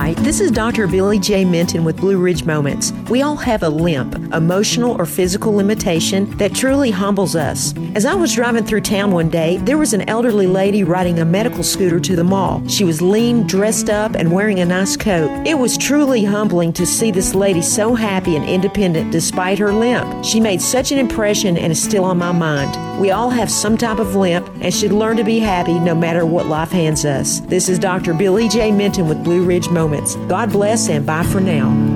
Hi, this is Dr. Billy J. Minton with Blue Ridge Moments. We all have a limp, emotional or physical limitation that truly humbles us. As I was driving through town one day, there was an elderly lady riding a medical scooter to the mall. She was lean, dressed up, and wearing a nice coat. It was truly humbling to see this lady so happy and independent despite her limp. She made such an impression and is still on my mind. We all have some type of limp and should learn to be happy no matter what life hands us. This is Dr. Billy J. Minton with Blue Ridge Moments. God bless and bye for now.